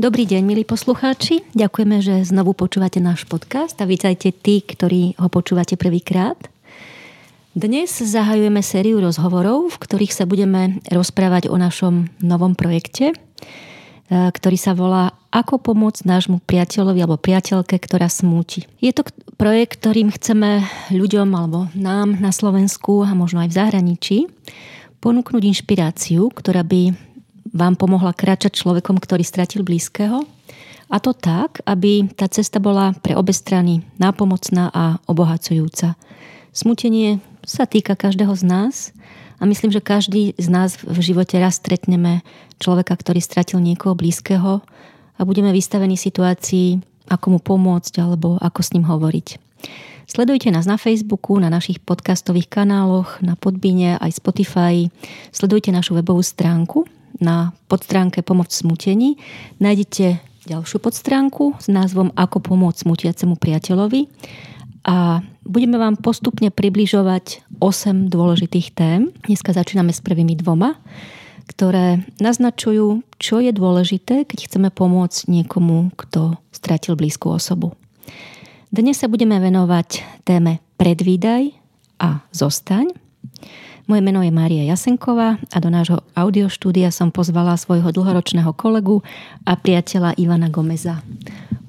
Dobrý deň, milí poslucháči. Ďakujeme, že znovu počúvate náš podcast a vítajte tí, ktorí ho počúvate prvýkrát. Dnes zahajujeme sériu rozhovorov, v ktorých sa budeme rozprávať o našom novom projekte, e, ktorý sa volá Ako pomôcť nášmu priateľovi alebo priateľke, ktorá smúti. Je to projekt, ktorým chceme ľuďom alebo nám na Slovensku a možno aj v zahraničí ponúknuť inšpiráciu, ktorá by vám pomohla kráčať človekom, ktorý stratil blízkeho. A to tak, aby tá cesta bola pre obe strany nápomocná a obohacujúca. Smutenie sa týka každého z nás a myslím, že každý z nás v živote raz stretneme človeka, ktorý stratil niekoho blízkeho a budeme vystavení situácii, ako mu pomôcť alebo ako s ním hovoriť. Sledujte nás na Facebooku, na našich podcastových kanáloch, na Podbine aj Spotify. Sledujte našu webovú stránku na podstránke Pomoc smutení nájdete ďalšiu podstránku s názvom Ako pomôcť smutiacemu priateľovi a budeme vám postupne približovať 8 dôležitých tém. Dneska začíname s prvými dvoma, ktoré naznačujú, čo je dôležité, keď chceme pomôcť niekomu, kto stratil blízku osobu. Dnes sa budeme venovať téme Predvídaj a zostaň. Moje meno je Mária Jasenková a do nášho audioštúdia som pozvala svojho dlhoročného kolegu a priateľa Ivana Gomeza.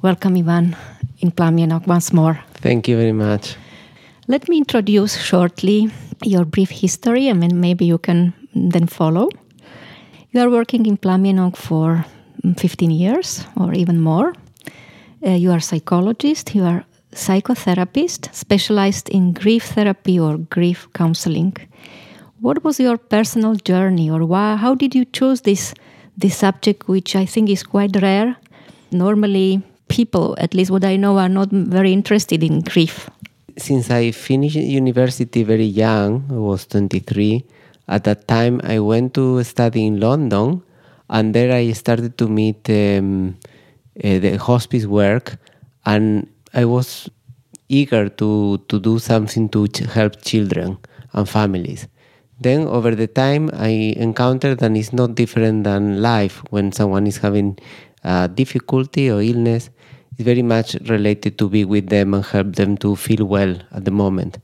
Welcome Ivan in Plamienok once more. Thank you very much. Let me introduce shortly your brief history and maybe you can then follow. You are working in Plamienok for 15 years or even more. Uh, you are a psychologist, you are psychotherapist specialized in grief therapy or grief counseling. What was your personal journey or why, how did you choose this this subject which i think is quite rare? Normally people at least what i know are not very interested in grief. Since i finished university very young i was 23 at that time i went to study in london and there i started to meet um, uh, the hospice work and i was eager to, to do something to ch help children and families then over the time I encountered that it's not different than life when someone is having uh, difficulty or illness. It's very much related to be with them and help them to feel well at the moment.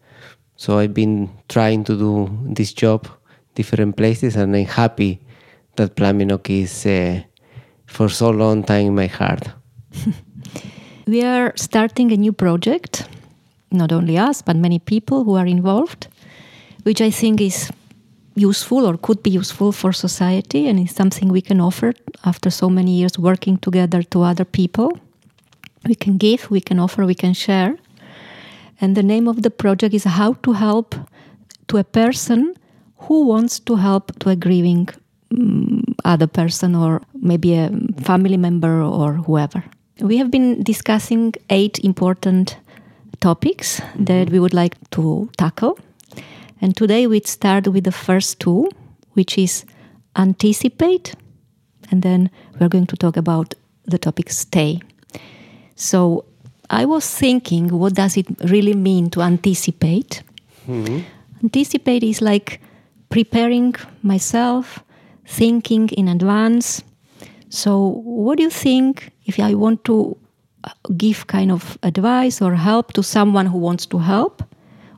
So I've been trying to do this job different places and I'm happy that Plamienok is uh, for so long time in my heart. we are starting a new project, not only us, but many people who are involved, which I think is useful or could be useful for society and is something we can offer after so many years working together to other people. We can give, we can offer, we can share. And the name of the project is How to Help to a Person Who Wants to Help to a Grieving um, Other Person or maybe a family member or whoever. We have been discussing eight important topics that we would like to tackle and today we start with the first two, which is anticipate. And then we're going to talk about the topic stay. So I was thinking, what does it really mean to anticipate? Mm-hmm. Anticipate is like preparing myself, thinking in advance. So, what do you think if I want to uh, give kind of advice or help to someone who wants to help?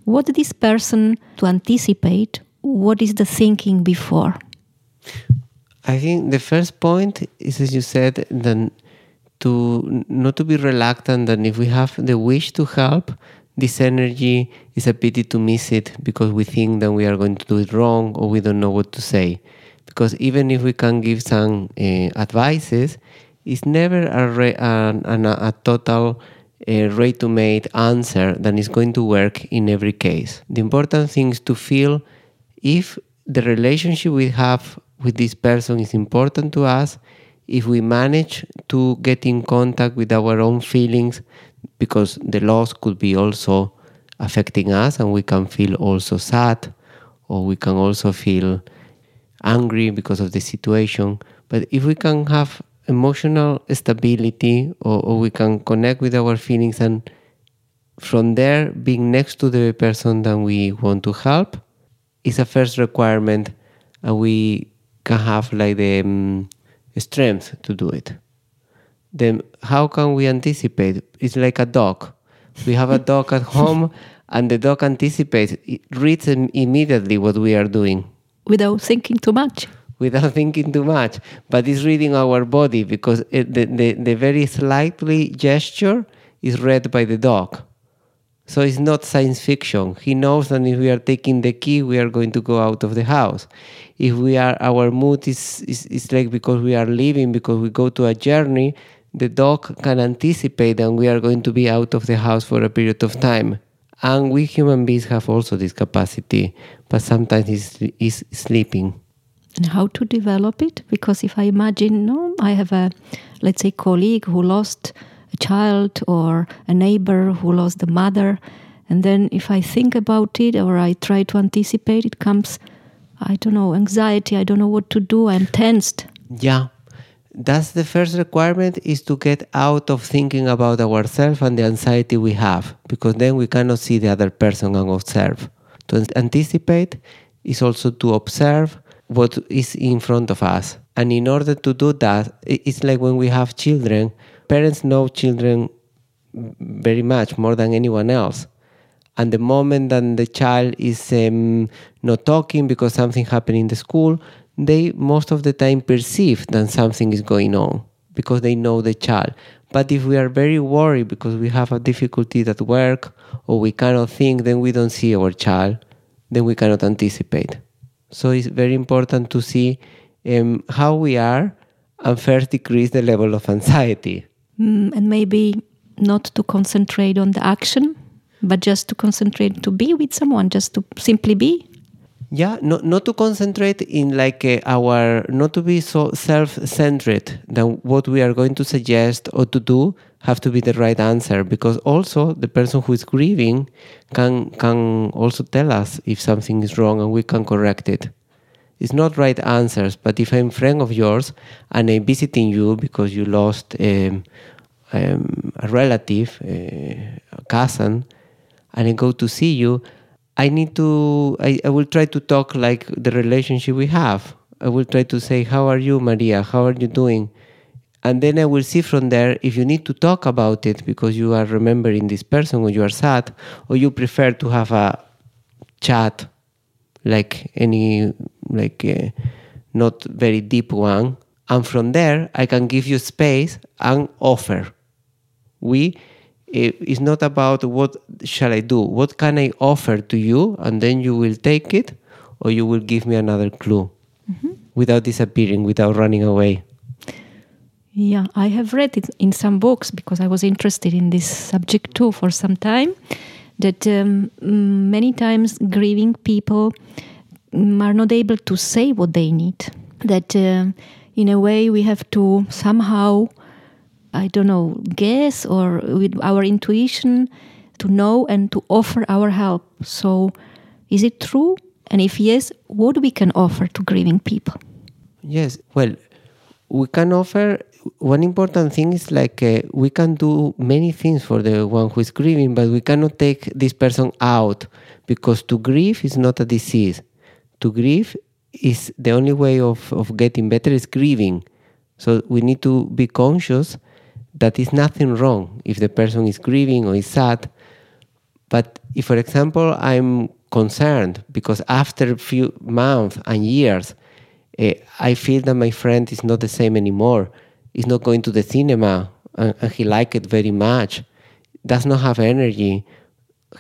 What this person to anticipate? What is the thinking before? I think the first point is as you said then to not to be reluctant and if we have the wish to help this energy is a pity to miss it because we think that we are going to do it wrong or we don't know what to say. Because even if we can give some uh, advices it's never a, re- a, a, a total a ready-to-made answer that is going to work in every case. The important thing is to feel if the relationship we have with this person is important to us, if we manage to get in contact with our own feelings, because the loss could be also affecting us and we can feel also sad or we can also feel angry because of the situation. But if we can have emotional stability or, or we can connect with our feelings and from there being next to the person that we want to help is a first requirement and we can have like the um, strength to do it then how can we anticipate? It's like a dog. We have a dog at home, and the dog anticipates, it reads immediately what we are doing Without thinking too much. Without thinking too much. But it's reading our body because it, the, the, the very slightly gesture is read by the dog. So it's not science fiction. He knows that if we are taking the key, we are going to go out of the house. If we are, our mood is, is, is like because we are leaving, because we go to a journey, the dog can anticipate that we are going to be out of the house for a period of time. And we human beings have also this capacity, but sometimes it's, it's sleeping. And how to develop it because if i imagine no i have a let's say colleague who lost a child or a neighbor who lost the mother and then if i think about it or i try to anticipate it comes i don't know anxiety i don't know what to do i'm tensed Yeah. That's the first requirement is to get out of thinking about ourselves and the anxiety we have because then we cannot see the other person and observe. To anticipate is also to observe what is in front of us. And in order to do that, it's like when we have children, parents know children very much more than anyone else. And the moment that the child is um, not talking because something happened in the school, they most of the time perceive that something is going on because they know the child. But if we are very worried because we have a difficulty at work or we cannot think, then we don't see our child, then we cannot anticipate. So it's very important to see um, how we are and first decrease the level of anxiety. Mm, and maybe not to concentrate on the action but just to concentrate to be with someone just to simply be Yeah, not not to concentrate in like uh, our not to be so self-centered that what we are going to suggest or to do have to be the right answer because also the person who is grieving can can also tell us if something is wrong and we can correct it. It's not right answers, but if I'm friend of yours and I'm visiting you because you lost um, um, a relative, uh, a cousin, and I go to see you, I need to, I, I will try to talk like the relationship we have. I will try to say, How are you, Maria? How are you doing? And then I will see from there if you need to talk about it because you are remembering this person or you are sad, or you prefer to have a chat like any, like a not very deep one. And from there, I can give you space and offer. We eh, it's not about what shall I do, what can I offer to you, and then you will take it, or you will give me another clue mm-hmm. without disappearing, without running away. Yeah, I have read it in some books because I was interested in this subject too for some time. That um, mm, many times grieving people mm, are not able to say what they need. That uh, in a way we have to somehow, I don't know, guess or with our intuition to know and to offer our help. So, is it true? And if yes, what we can offer to grieving people? Yes, well, we can offer one important thing is like uh, we can do many things for the one who is grieving, but we cannot take this person out because to grieve is not a disease. To grieve is the only way of, of getting better is grieving. So we need to be conscious that is nothing wrong if the person is grieving or is sad. But if, for example, I'm concerned because after a few months and years, uh, I feel that my friend is not the same anymore. He's not going to the cinema and, and he liked it very much. Does not have energy.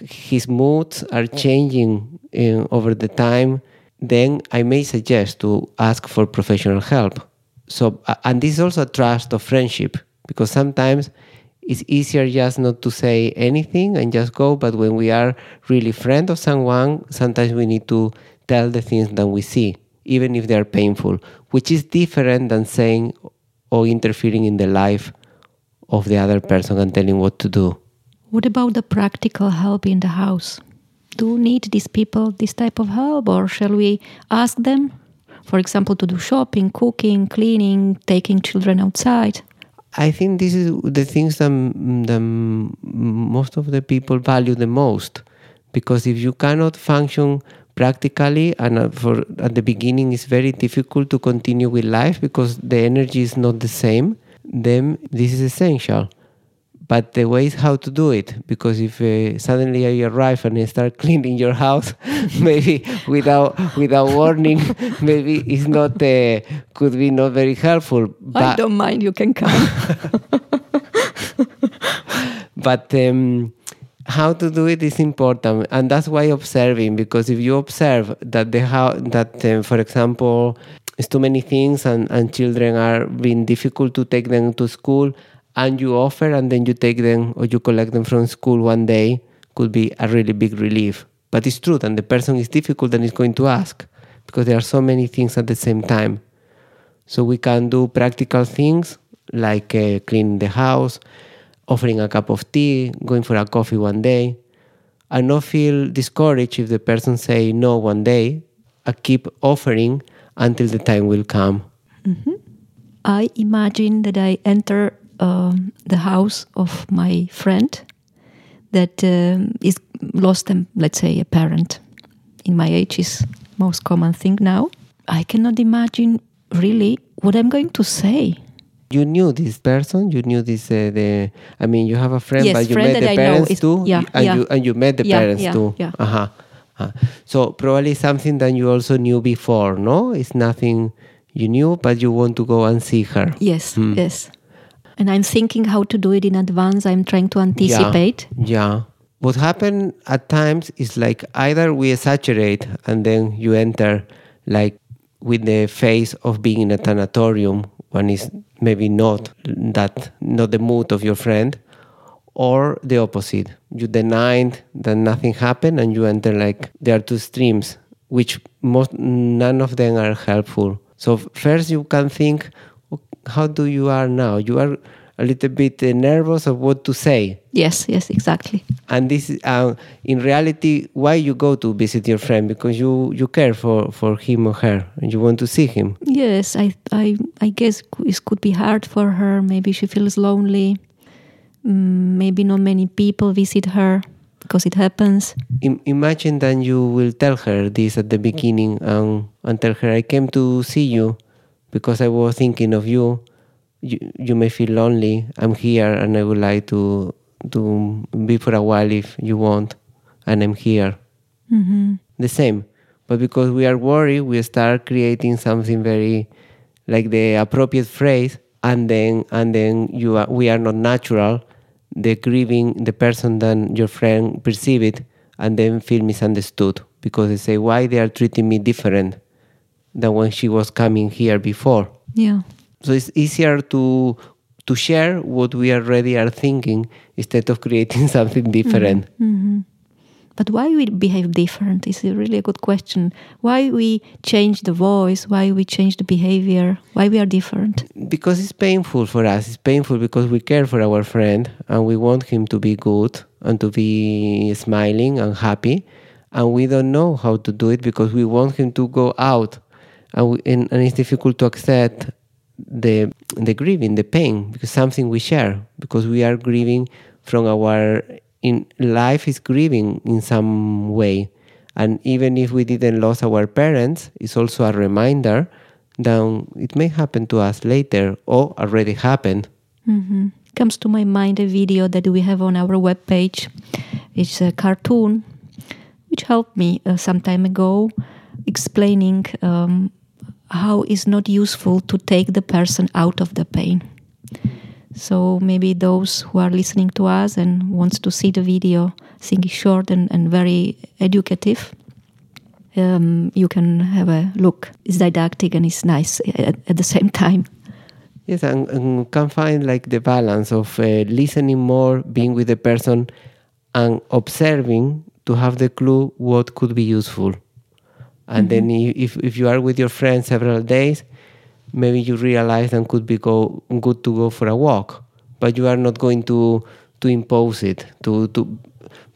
His moods are changing uh, over the time. Then I may suggest to ask for professional help. So, and this is also a trust of friendship because sometimes it's easier just not to say anything and just go. But when we are really friend of someone, sometimes we need to tell the things that we see, even if they are painful, which is different than saying or interfering in the life of the other person and telling what to do. What about the practical help in the house? Do need these people this type of help, or shall we ask them, for example, to do shopping, cooking, cleaning, taking children outside? I think this is the things that, that most of the people value the most, because if you cannot function practically and uh, for at the beginning it's very difficult to continue with life because the energy is not the same then this is essential. But the way is how to do it, because if uh, suddenly I arrive and I start cleaning your house, maybe without without warning, maybe it's not uh, could be not very helpful. I don't mind. You can come. but um, how to do it is important, and that's why observing. Because if you observe that the how that, uh, for example, it's too many things, and, and children are being difficult to take them to school, and you offer, and then you take them or you collect them from school one day, could be a really big relief. But it's true, and the person is difficult and is going to ask because there are so many things at the same time. So we can do practical things like uh, cleaning the house, offering a cup of tea, going for a coffee one day, and not feel discouraged if the person say no one day. I keep offering until the time will come. Mm-hmm. I imagine that I enter um, the house of my friend that um, is lost, um, let's say, a parent. In my age is most common thing now. I cannot imagine really what I'm going to say you knew this person you knew this uh, the i mean you have a friend yes, but you friend met the I parents too yeah, and yeah. you and you met the yeah, parents yeah, too yeah. uh-huh. uh so probably something that you also knew before no it's nothing you knew but you want to go and see her yes Hmm. yes and i'm thinking how to do it in advance i'm trying to anticipate yeah what happened at times is like either we exaggerate and then you enter like with the face of being in a sanatorium when is maybe not that not the mood of your friend or the opposite. You denied that nothing happened and you enter like there are two streams which most none of them are helpful. So first you can think oh, how do you are now? You are a little bit uh, nervous of what to say. Yes yes exactly. And this is uh, in reality why you go to visit your friend? Because you you care for for him or her and you want to see him. Yes i i i guess it could be hard for her. Maybe she feels lonely. Mm, maybe not many people visit her because it happens. Im- imagine that you will tell her this at the beginning um, and tell her i came to see you because i was thinking of you you, you may feel lonely. I'm here and i would like to to be for a while if you want and i'm here. Mm-hmm. the same. But because we are worried we start creating something very like the appropriate phrase and then and then you are, we are not natural the grieving the person then your friend perceive it and then feel misunderstood because they say why they are treating me different than when she was coming here before? Yeah so it's easier to to share what we already are thinking instead of creating something different. Mm-hmm. but why we behave different is a really a good question. Why we change the voice? Why we change the behavior? Why we are different? Because it's painful for us. It's painful because we care for our friend and we want him to be good and to be smiling and happy. And we don't know how to do it because we want him to go out. And, we, and, and it's difficult to accept the the grieving the pain because something we share because we are grieving from our in life is grieving in some way. And even if we didn't lose our parents it's also a reminder that it may happen to us later or already happened. Mm-hmm. comes to my mind a video that we have on our webpage. It's a cartoon which helped me uh, some time ago explaining um, how it's not useful to take the person out of the pain. So maybe those who are listening to us and wants to see the video, think it's short and, and very educative. Um, you can have a look. It's didactic and it's nice at, at the same time. Yes, and, and can find like the balance of uh, listening more, being with the person, and observing to have the clue what could be useful. And mm-hmm. then if, if you are with your friend several days, maybe you realize and could be go, good to go for a walk, but you are not going to to impose it to to,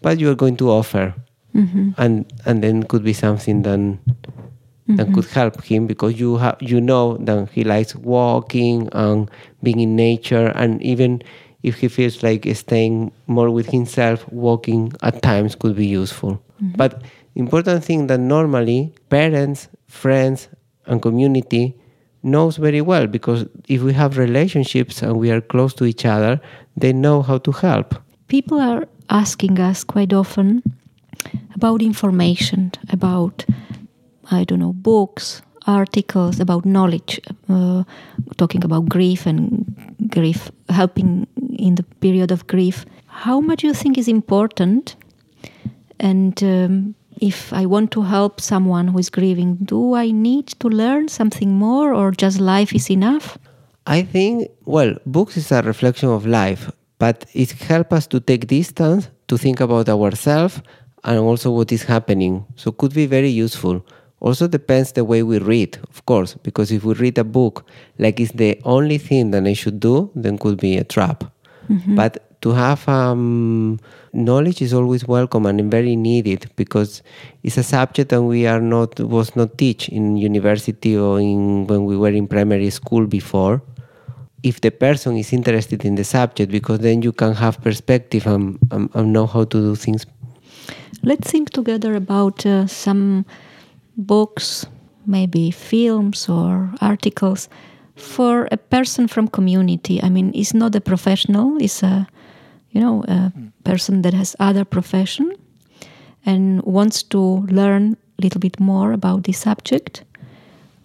but you are going to offer, mm-hmm. and and then could be something that mm-hmm. that could help him because you have you know that he likes walking and being in nature, and even if he feels like staying more with himself, walking at times could be useful. But important thing that normally parents, friends, and community knows very well because if we have relationships and we are close to each other, they know how to help. People are asking us quite often about information, about, I don't know, books, articles, about knowledge, uh, talking about grief and grief, helping in the period of grief. How much you think is important? And um, if I want to help someone who is grieving, do I need to learn something more or just life is enough? I think, well, books is a reflection of life, but it helps us to take distance, to think about ourselves and also what is happening. So could be very useful. Also depends the way we read, of course, because if we read a book like it's the only thing that I should do, then could be a trap. Mm-hmm. But to have um, knowledge is always welcome and very needed because it's a subject that we are not was not teach in university or in when we were in primary school before. If the person is interested in the subject, because then you can have perspective and, and, and know how to do things. Let's think together about uh, some books, maybe films or articles for a person from community. I mean, it's not a professional; it's a you know a person that has other profession and wants to learn a little bit more about the subject.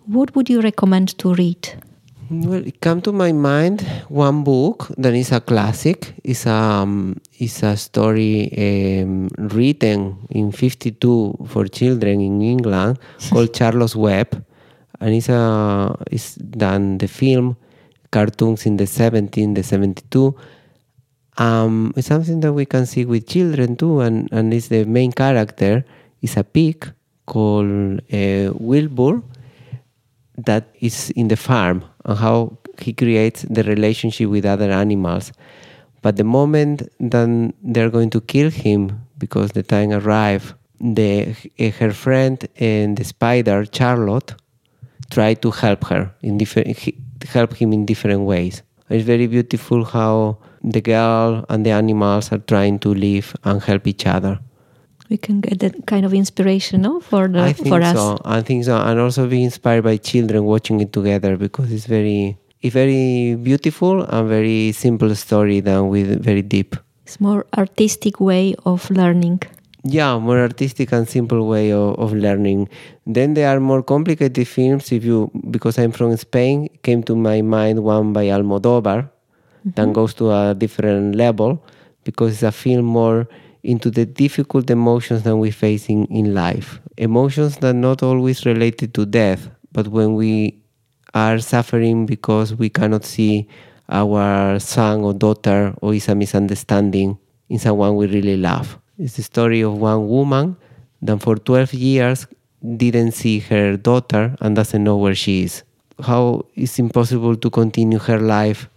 What would you recommend to read? Well, it come to my mind one book that is a classic. It's a um, it's a story um, written in '52 for children in England called Charlotte's Web, and it's a it's done the film cartoons in the 17 the 72 um, it's something that we can see with children too and and it's the main character is a pig called uh, wilbur that is in the farm and how he creates the relationship with other animals. But the moment that they're going to kill him because the time arrived, the her friend and the spider Charlotte try to help her in different help him in different ways. It's very beautiful how the girl and the animals are trying to live and help each other we can get that kind of inspiration no? for the I think for us. So. I think so, and also be inspired by children watching it together because it's very it's very beautiful and very simple story than with very deep. It's more artistic way of learning. Yeah, more artistic and simple way of, of learning. Then there are more complicated films. If you, because I'm from Spain, came to my mind one by Almodovar, mm-hmm. that goes to a different level because it's a film more into the difficult emotions that we face in, in life. Emotions that are not always related to death, but when we are suffering because we cannot see our son or daughter or is a misunderstanding in someone we really love. It's the story of one woman that for 12 years didn't see her daughter and doesn't know where she is. How it's impossible to continue her life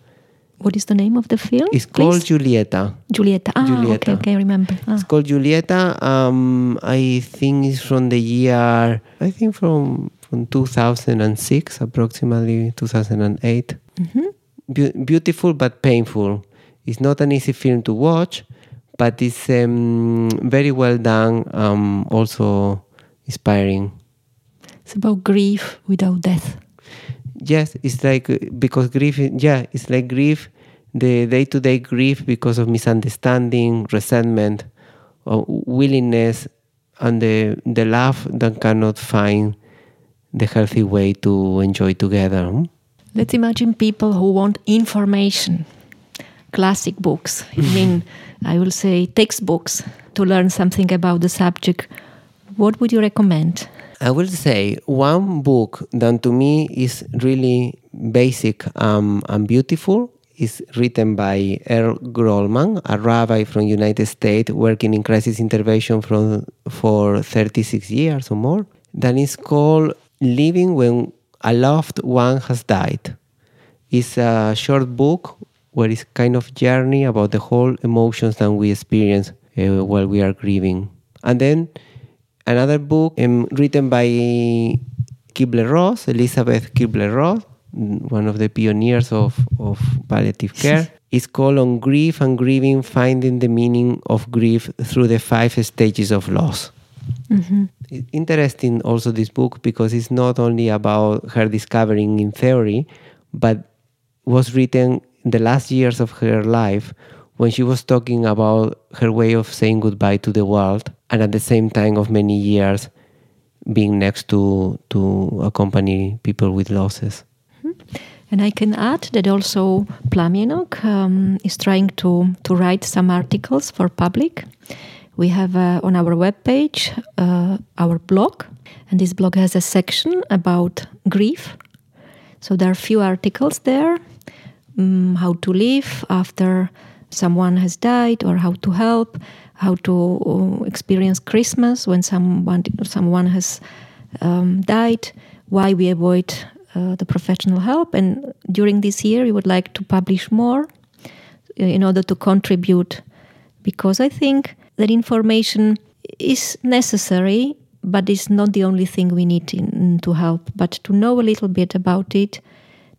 what is the name of the film? It's called Julieta. Julieta. Ah, Julieta. okay, okay, I remember. Ah. It's called Julieta. Um, I think it's from the year, I think from, from 2006, approximately 2008. Mm-hmm. Be- beautiful but painful. It's not an easy film to watch, but it's um, very well done, um, also inspiring. It's about grief without death. Yes it's like because grief yeah it's like grief the day-to-day grief because of misunderstanding resentment or willingness and the the love that cannot find the healthy way to enjoy together hmm? let's imagine people who want information. Classic books. I mean i will say textbooks to learn something about the subject what would you recommend I will say one book that to me is really basic um, and beautiful is written by Earl Grollman, a rabbi from United States working in crisis intervention from, for 36 years or more. That is called Living When a Loved One Has Died. It's a short book where it's kind of journey about the whole emotions that we experience uh, while we are grieving. And then another book um, written by Kubler-Ross, Elisabeth Kubler-Ross, one of the pioneers of, of palliative care. It's called On Grief and Grieving Finding the Meaning of Grief Through the Five Stages of Loss. Mm-hmm. interesting also this book because it's not only about her discovering in theory, but was written in the last years of her life when she was talking about her way of saying goodbye to the world and at the same time of many years being next to to accompany people with losses. Mm-hmm. And I can add that also Plamienok um, is trying to, to write some articles for public. We have uh, on our webpage uh, our blog, and this blog has a section about grief. So there are a few articles there um, how to live after someone has died, or how to help, how to uh, experience Christmas when someone, someone has um, died, why we avoid uh, the professional help. And during this year, we would like to publish more in order to contribute because I think that information is necessary, but it's not the only thing we need in, to help. But to know a little bit about it,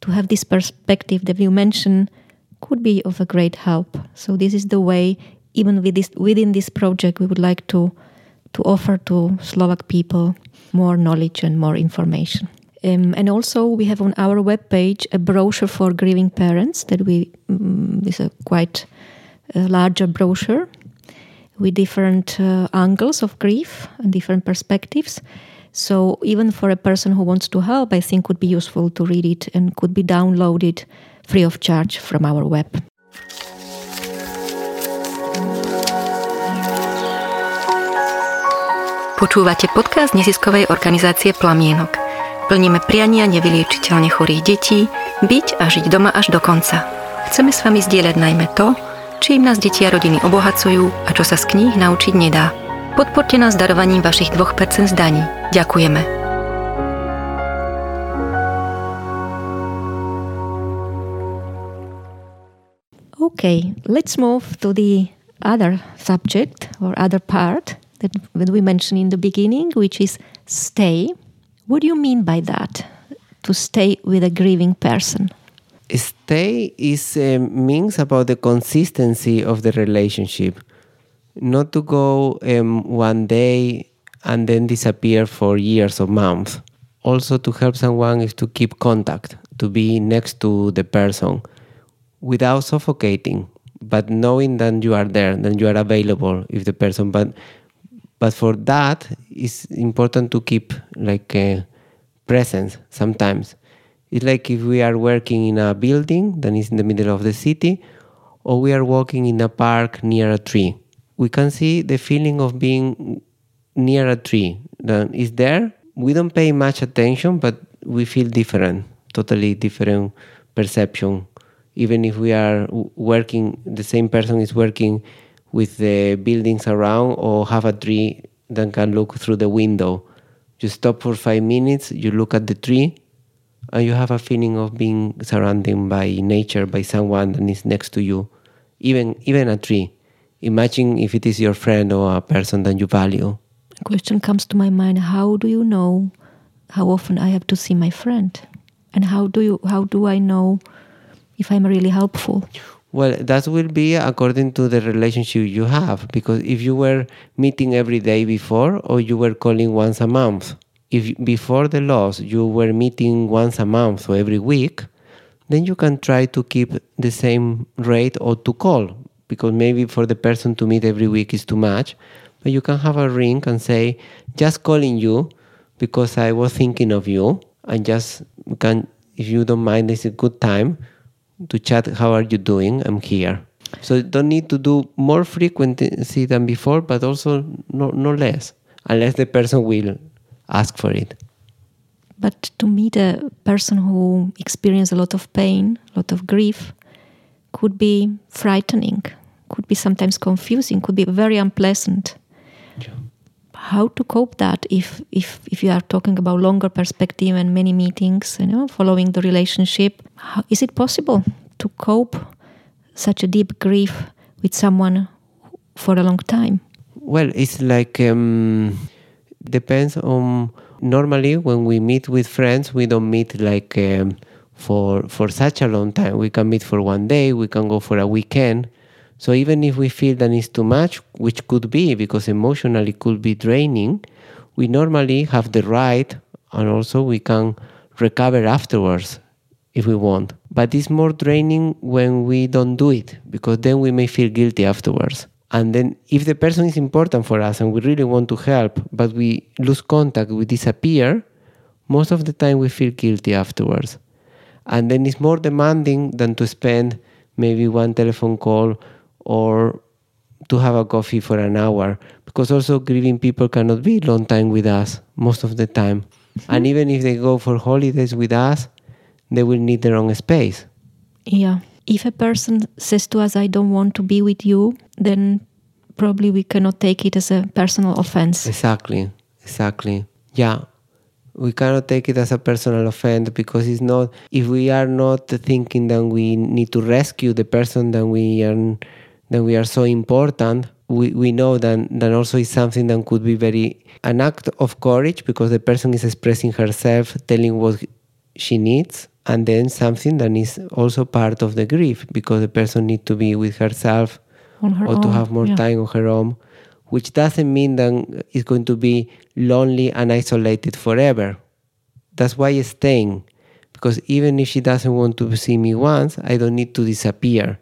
to have this perspective that you mentioned, could be of a great help. So this is the way, even with this, within this project, we would like to to offer to Slovak people more knowledge and more information. Um, and also, we have on our webpage a brochure for grieving parents that we um, is a quite uh, larger brochure with different uh, angles of grief and different perspectives. So even for a person who wants to help, I think would be useful to read it and could be downloaded free of charge from our web. Počúvate podcast neziskovej organizácie Plamienok. Plníme priania nevyliečiteľne chorých detí, byť a žiť doma až do konca. Chceme s vami zdieľať najmä to, čím nás deti a rodiny obohacujú a čo sa z kníh naučiť nedá. Podporte nás darovaním vašich 2% zdaní. Ďakujeme. Okay, let's move to the other subject or other part that, that we mentioned in the beginning, which is stay. What do you mean by that? To stay with a grieving person? Stay is uh, means about the consistency of the relationship, not to go um, one day and then disappear for years or months. Also, to help someone is to keep contact, to be next to the person without suffocating, but knowing that you are there, that you are available if the person. But but for that, it's important to keep like a presence sometimes. It's like if we are working in a building that is in the middle of the city, or we are walking in a park near a tree. We can see the feeling of being near a tree that is there. We don't pay much attention, but we feel different, totally different perception. Even if we are working, the same person is working with the buildings around or have a tree that can look through the window. You stop for five minutes, you look at the tree, and you have a feeling of being surrounded by nature, by someone that is next to you, even even a tree. Imagine if it is your friend or a person that you value. A question comes to my mind: How do you know how often I have to see my friend, and how do you how do I know if I'm really helpful? Well, that will be according to the relationship you have. Because if you were meeting every day before, or you were calling once a month, if before the loss you were meeting once a month or every week, then you can try to keep the same rate or to call. Because maybe for the person to meet every week is too much. But you can have a ring and say, just calling you because I was thinking of you. And just can, if you don't mind, it's a good time to chat how are you doing? I'm here. So don't need to do more frequency than before but also no, no less unless the person will ask for it. But to meet a person who experiences a lot of pain a lot of grief could be frightening could be sometimes confusing could be very unpleasant. Yeah. How to cope that if if if you are talking about longer perspective and many meetings you know following the relationship how, is it possible to cope such a deep grief with someone for a long time? Well, it's like um, depends on. Normally, when we meet with friends, we don't meet like um, for for such a long time. We can meet for one day. We can go for a weekend. So even if we feel that it's too much, which could be because emotionally it could be draining, we normally have the right and also we can recover afterwards if we want. But it's more draining when we don't do it because then we may feel guilty afterwards. And then if the person is important for us and we really want to help, but we lose contact, we disappear, most of the time we feel guilty afterwards. And then it's more demanding than to spend maybe one telephone call or to have a coffee for an hour because also grieving people cannot be long time with us most of the time. And hmm. even if they go for holidays with us, they will need their own space. Yeah. If a person says to us, I don't want to be with you, then probably we cannot take it as a personal offense. Exactly. Exactly. Yeah. We cannot take it as a personal offense because it's not, if we are not thinking that we need to rescue the person that we are, that we are so important, we, we know that, that also is something that could be very an act of courage because the person is expressing herself, telling what she needs and then something that is also part of the grief because the person needs to be with herself her or own, to have more yeah. time on her own which doesn't mean that it's going to be lonely and isolated forever that's why it's staying because even if she doesn't want to see me once i don't need to disappear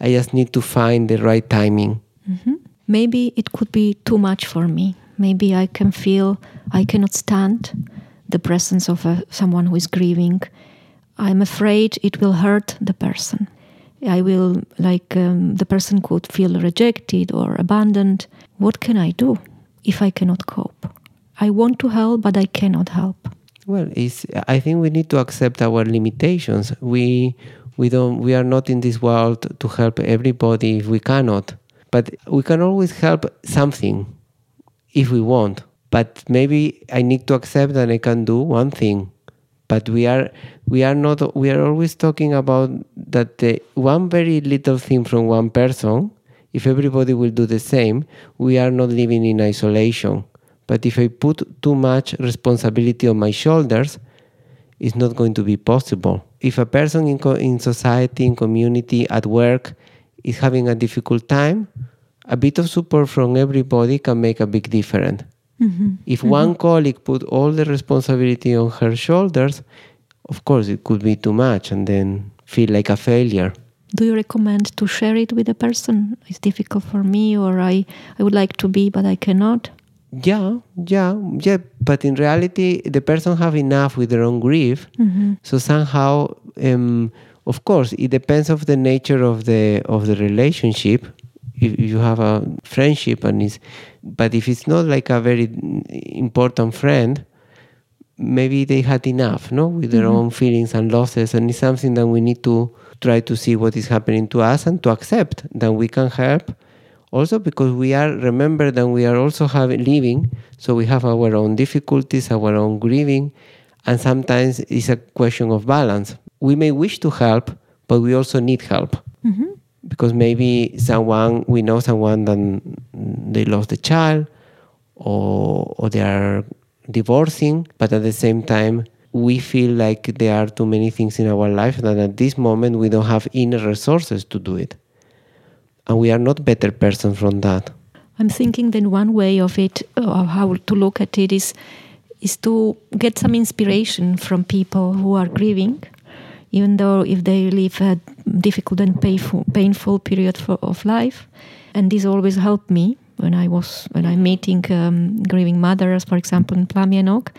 i just need to find the right timing mm-hmm. maybe it could be too much for me maybe i can feel i cannot stand the presence of a, someone who is grieving I'm afraid it will hurt the person. I will, like, um, the person could feel rejected or abandoned. What can I do if I cannot cope? I want to help, but I cannot help. Well, I think we need to accept our limitations. We we don't we are not in this world to help everybody if we cannot. But we can always help something if we want. But maybe I need to accept that I can do one thing but we are we are not we are always talking about that the one very little thing from one person if everybody will do the same we are not living in isolation but if i put too much responsibility on my shoulders it's not going to be possible if a person in, co- in society in community at work is having a difficult time a bit of support from everybody can make a big difference Mm-hmm. If mm-hmm. one colleague put all the responsibility on her shoulders, of course it could be too much and then feel like a failure. Do you recommend to share it with a person? It's difficult for me, or I, I would like to be, but I cannot. Yeah, yeah, yeah. But in reality, the person have enough with their own grief. Mm-hmm. So somehow, um, of course, it depends of the nature of the of the relationship if you have a friendship and is but if it's not like a very important friend maybe they had enough no with their mm-hmm. own feelings and losses and it's something that we need to try to see what is happening to us and to accept that we can help also because we are remember that we are also having living so we have our own difficulties our own grieving and sometimes it's a question of balance. We may wish to help but we also need help. Mm-hmm. Because maybe someone we know someone that they lost a child or or they are divorcing but at the same time we feel like there are too many things in our life that at this moment we don't have inner resources to do it and we are not better persons from that i'm thinking then one way of it of how to look at it is is to get some inspiration from people who are grieving even though if they live a difficult and painful, painful period for, of life. And this always helped me when I was when I'm meeting um, grieving mothers, for example, in Plamienok.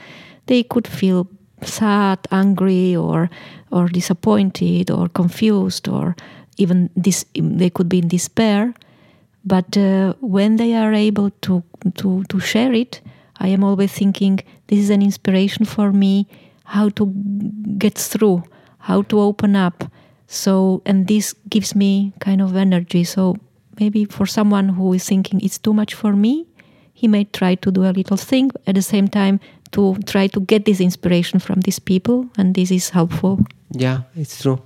They could feel sad, angry, or or disappointed, or confused, or even this. They could be in despair. But uh, when they are able to to to share it, I am always thinking this is an inspiration for me how to get through how to open up. So, and this gives me kind of energy. So, maybe for someone who is thinking it's too much for me, he may try to do a little thing at the same time to try to get this inspiration from these people, and this is helpful. Yeah, it's true.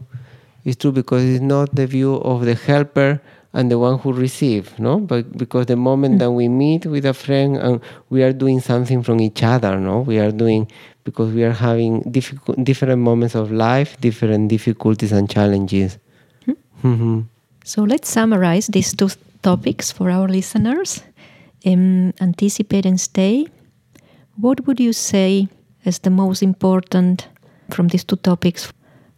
It's true because it's not the view of the helper and the one who receive, no? But because the moment mm. that we meet with a friend and we are doing something from each other, no? We are doing because we are having difficult, different moments of life, different difficulties and challenges. Mm. Mm-hmm. So let's summarize these two topics for our listeners. Um, anticipate and stay. What would you say as the most important from these two topics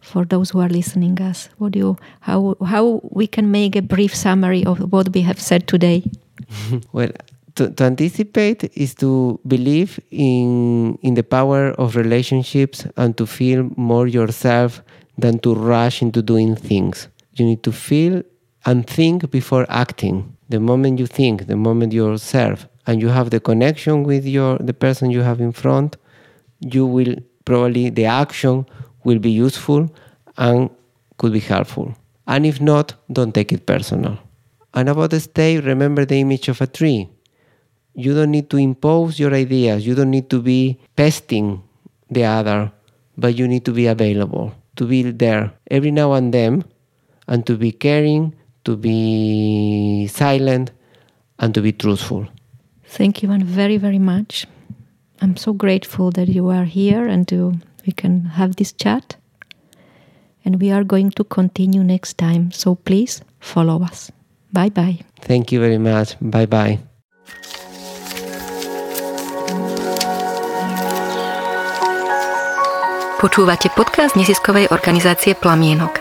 for those who are listening us? Do you, how, how we can make a brief summary of what we have said today? well, to, to, anticipate is to believe in in the power of relationships and to feel more yourself than to rush into doing things. You need to feel and think before acting. The moment you think, the moment you observe, and you have the connection with your the person you have in front, you will probably the action will be useful and could be helpful. And if not, don't take it personal. And about the stay, remember the image of a tree. You don't need to impose your ideas. You don't need to be pesting the other, but you need to be available, to be there every now and then, and to be caring, to be silent, and to be truthful. Thank you, and very, very much. I'm so grateful that you are here and to, we can have this chat. And we are going to continue next time. So please follow us. Bye bye. Thank you very much. Bye bye. Počúvate podcast neziskovej organizácie Plamienok.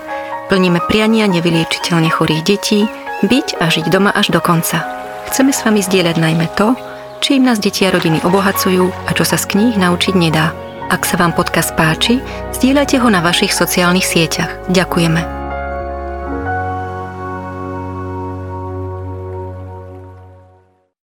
Plníme priania nevyliečiteľne chorých detí, byť a žiť doma až do konca. Chceme s vami zdieľať najmä to, čím nás deti a rodiny obohacujú a čo sa z kníh naučiť nedá. Ak sa vám podcast páči, zdieľajte ho na vašich sociálnych sieťach. Ďakujeme.